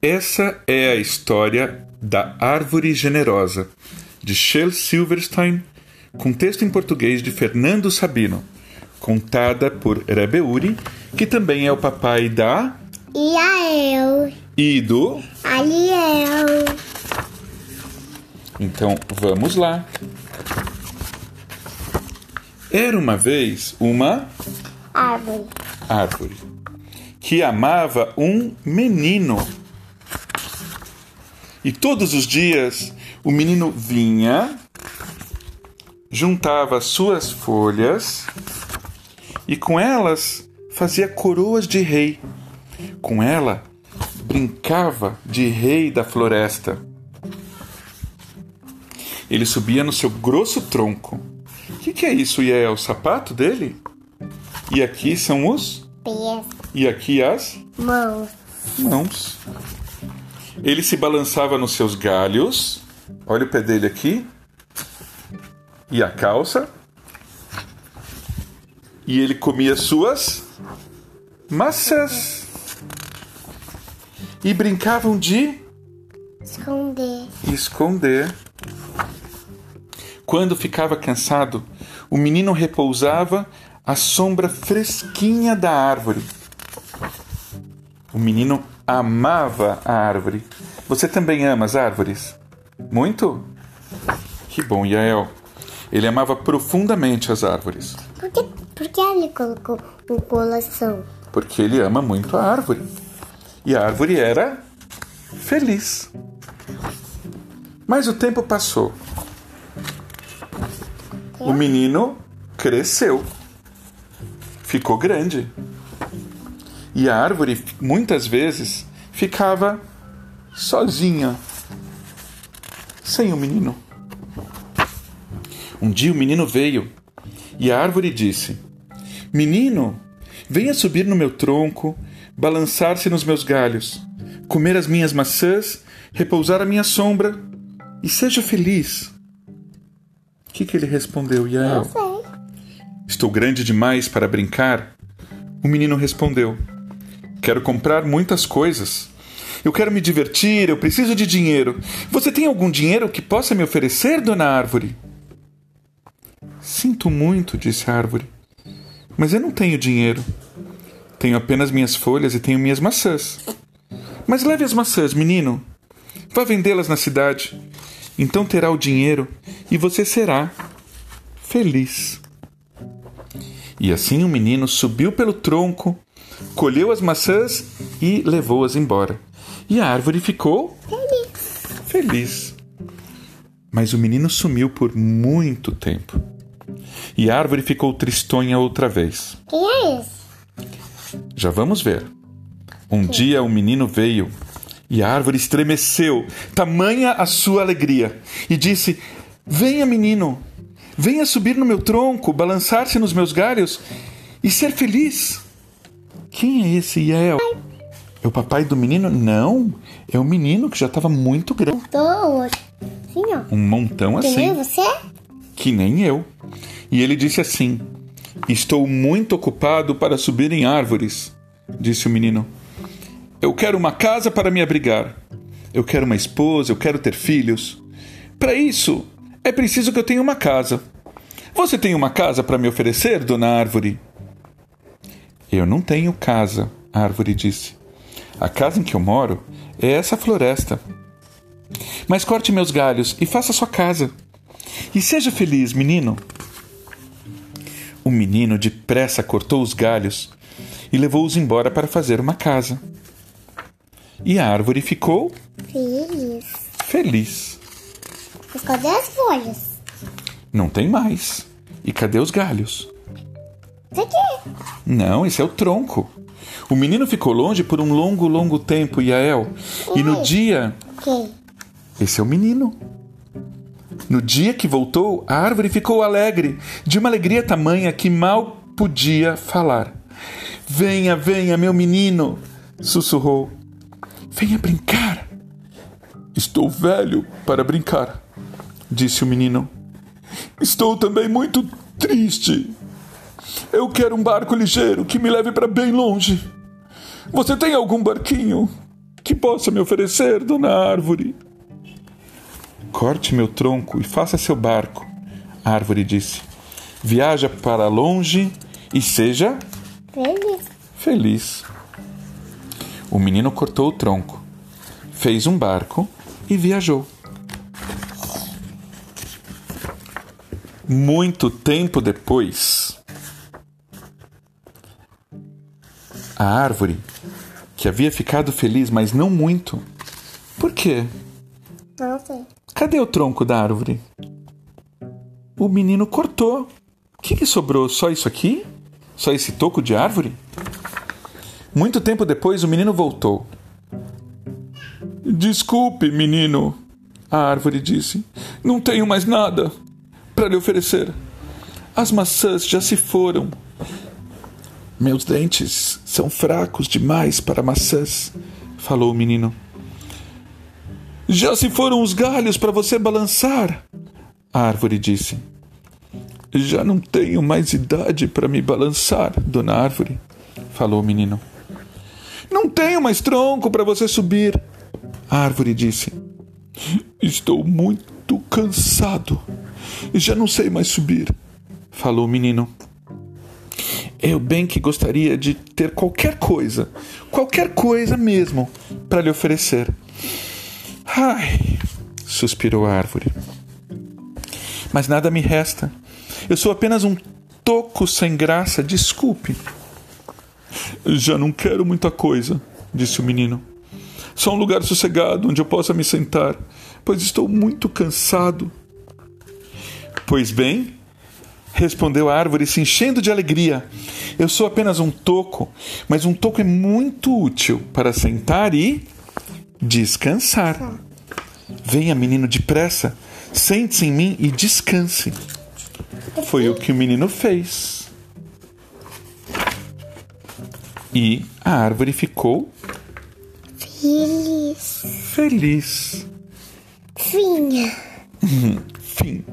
Essa é a história da Árvore Generosa, de Shel Silverstein, com texto em português de Fernando Sabino, contada por Rebeuri, que também é o papai da E a eu, e do. Ariel. Então vamos lá. Era uma vez uma Árvore. árvore que amava um menino. E todos os dias o menino vinha, juntava suas folhas e com elas fazia coroas de rei. Com ela brincava de rei da floresta. Ele subia no seu grosso tronco. O que, que é isso, Ié? O sapato dele? E aqui são os Pés. e aqui as Mãos. mãos. Ele se balançava nos seus galhos. Olha o pé dele aqui. E a calça. E ele comia suas maçãs. E brincavam de Esconder. esconder. Quando ficava cansado, o menino repousava à sombra fresquinha da árvore. O menino amava a árvore. Você também ama as árvores? Muito? Que bom, Yael. Ele amava profundamente as árvores, Por que, por que ele colocou o coração? porque ele ama muito a árvore. E a árvore era feliz. Mas o tempo passou. O menino cresceu. Ficou grande. E a árvore muitas vezes ficava sozinha, sem o menino. Um dia o menino veio e a árvore disse: Menino, venha subir no meu tronco, balançar-se nos meus galhos, comer as minhas maçãs, repousar à minha sombra e seja feliz. O que, que ele respondeu, Yael? Sei. Estou grande demais para brincar? O menino respondeu: Quero comprar muitas coisas. Eu quero me divertir, eu preciso de dinheiro. Você tem algum dinheiro que possa me oferecer, dona Árvore? Sinto muito, disse a árvore, mas eu não tenho dinheiro. Tenho apenas minhas folhas e tenho minhas maçãs. Mas leve as maçãs, menino. Vá vendê-las na cidade. Então terá o dinheiro e você será feliz. E assim o menino subiu pelo tronco, colheu as maçãs e levou-as embora. E a árvore ficou Feliz. feliz. Mas o menino sumiu por muito tempo. E a árvore ficou tristonha outra vez. Quem é esse? Já vamos ver. Um dia o menino veio e a árvore estremeceu, tamanha a sua alegria, e disse: Venha, menino, venha subir no meu tronco, balançar-se nos meus galhos e ser feliz. Quem é esse Yael? É o papai do menino? Não, é o menino que já estava muito grande. Ó. Um montão Que nem assim, você? que nem eu. E ele disse assim: Estou muito ocupado para subir em árvores, disse o menino. Eu quero uma casa para me abrigar. Eu quero uma esposa, eu quero ter filhos. Para isso, é preciso que eu tenha uma casa. Você tem uma casa para me oferecer, dona Árvore? Eu não tenho casa, a árvore disse. A casa em que eu moro é essa floresta. Mas corte meus galhos e faça sua casa. E seja feliz, menino. O menino depressa cortou os galhos e levou-os embora para fazer uma casa. E a árvore ficou Feliz. feliz. Mas cadê as folhas? Não tem mais. E cadê os galhos? Isso aqui. Não, esse é o tronco. O menino ficou longe por um longo, longo tempo, Yael. E no dia. Quem? Esse é o menino. No dia que voltou, a árvore ficou alegre, de uma alegria tamanha que mal podia falar. Venha, venha, meu menino, sussurrou. Venha brincar. Estou velho para brincar, disse o menino. Estou também muito triste. Eu quero um barco ligeiro que me leve para bem longe. Você tem algum barquinho que possa me oferecer, dona Árvore? Corte meu tronco e faça seu barco, a árvore disse. Viaja para longe e seja Feliz. feliz. O menino cortou o tronco, fez um barco e viajou. Muito tempo depois, a árvore, que havia ficado feliz, mas não muito. Por quê? Não sei. Cadê o tronco da árvore? O menino cortou. O que, que sobrou? Só isso aqui? Só esse toco de árvore? Muito tempo depois, o menino voltou. Desculpe, menino, a árvore disse. Não tenho mais nada para lhe oferecer. As maçãs já se foram. Meus dentes são fracos demais para maçãs, falou o menino. Já se foram os galhos para você balançar, a árvore disse. Já não tenho mais idade para me balançar, dona árvore, falou o menino. Não tenho mais tronco para você subir, a árvore disse. Estou muito cansado e já não sei mais subir, falou o menino. Eu bem que gostaria de ter qualquer coisa, qualquer coisa mesmo, para lhe oferecer. Ai, suspirou a árvore. Mas nada me resta. Eu sou apenas um toco sem graça, desculpe. Já não quero muita coisa, disse o menino. Só um lugar sossegado onde eu possa me sentar, pois estou muito cansado. Pois bem, respondeu a árvore, se enchendo de alegria. Eu sou apenas um toco, mas um toco é muito útil para sentar e descansar. Venha, menino, depressa, sente-se em mim e descanse. Foi o que o menino fez. E a árvore ficou Feliz. feliz. Fim. Fim.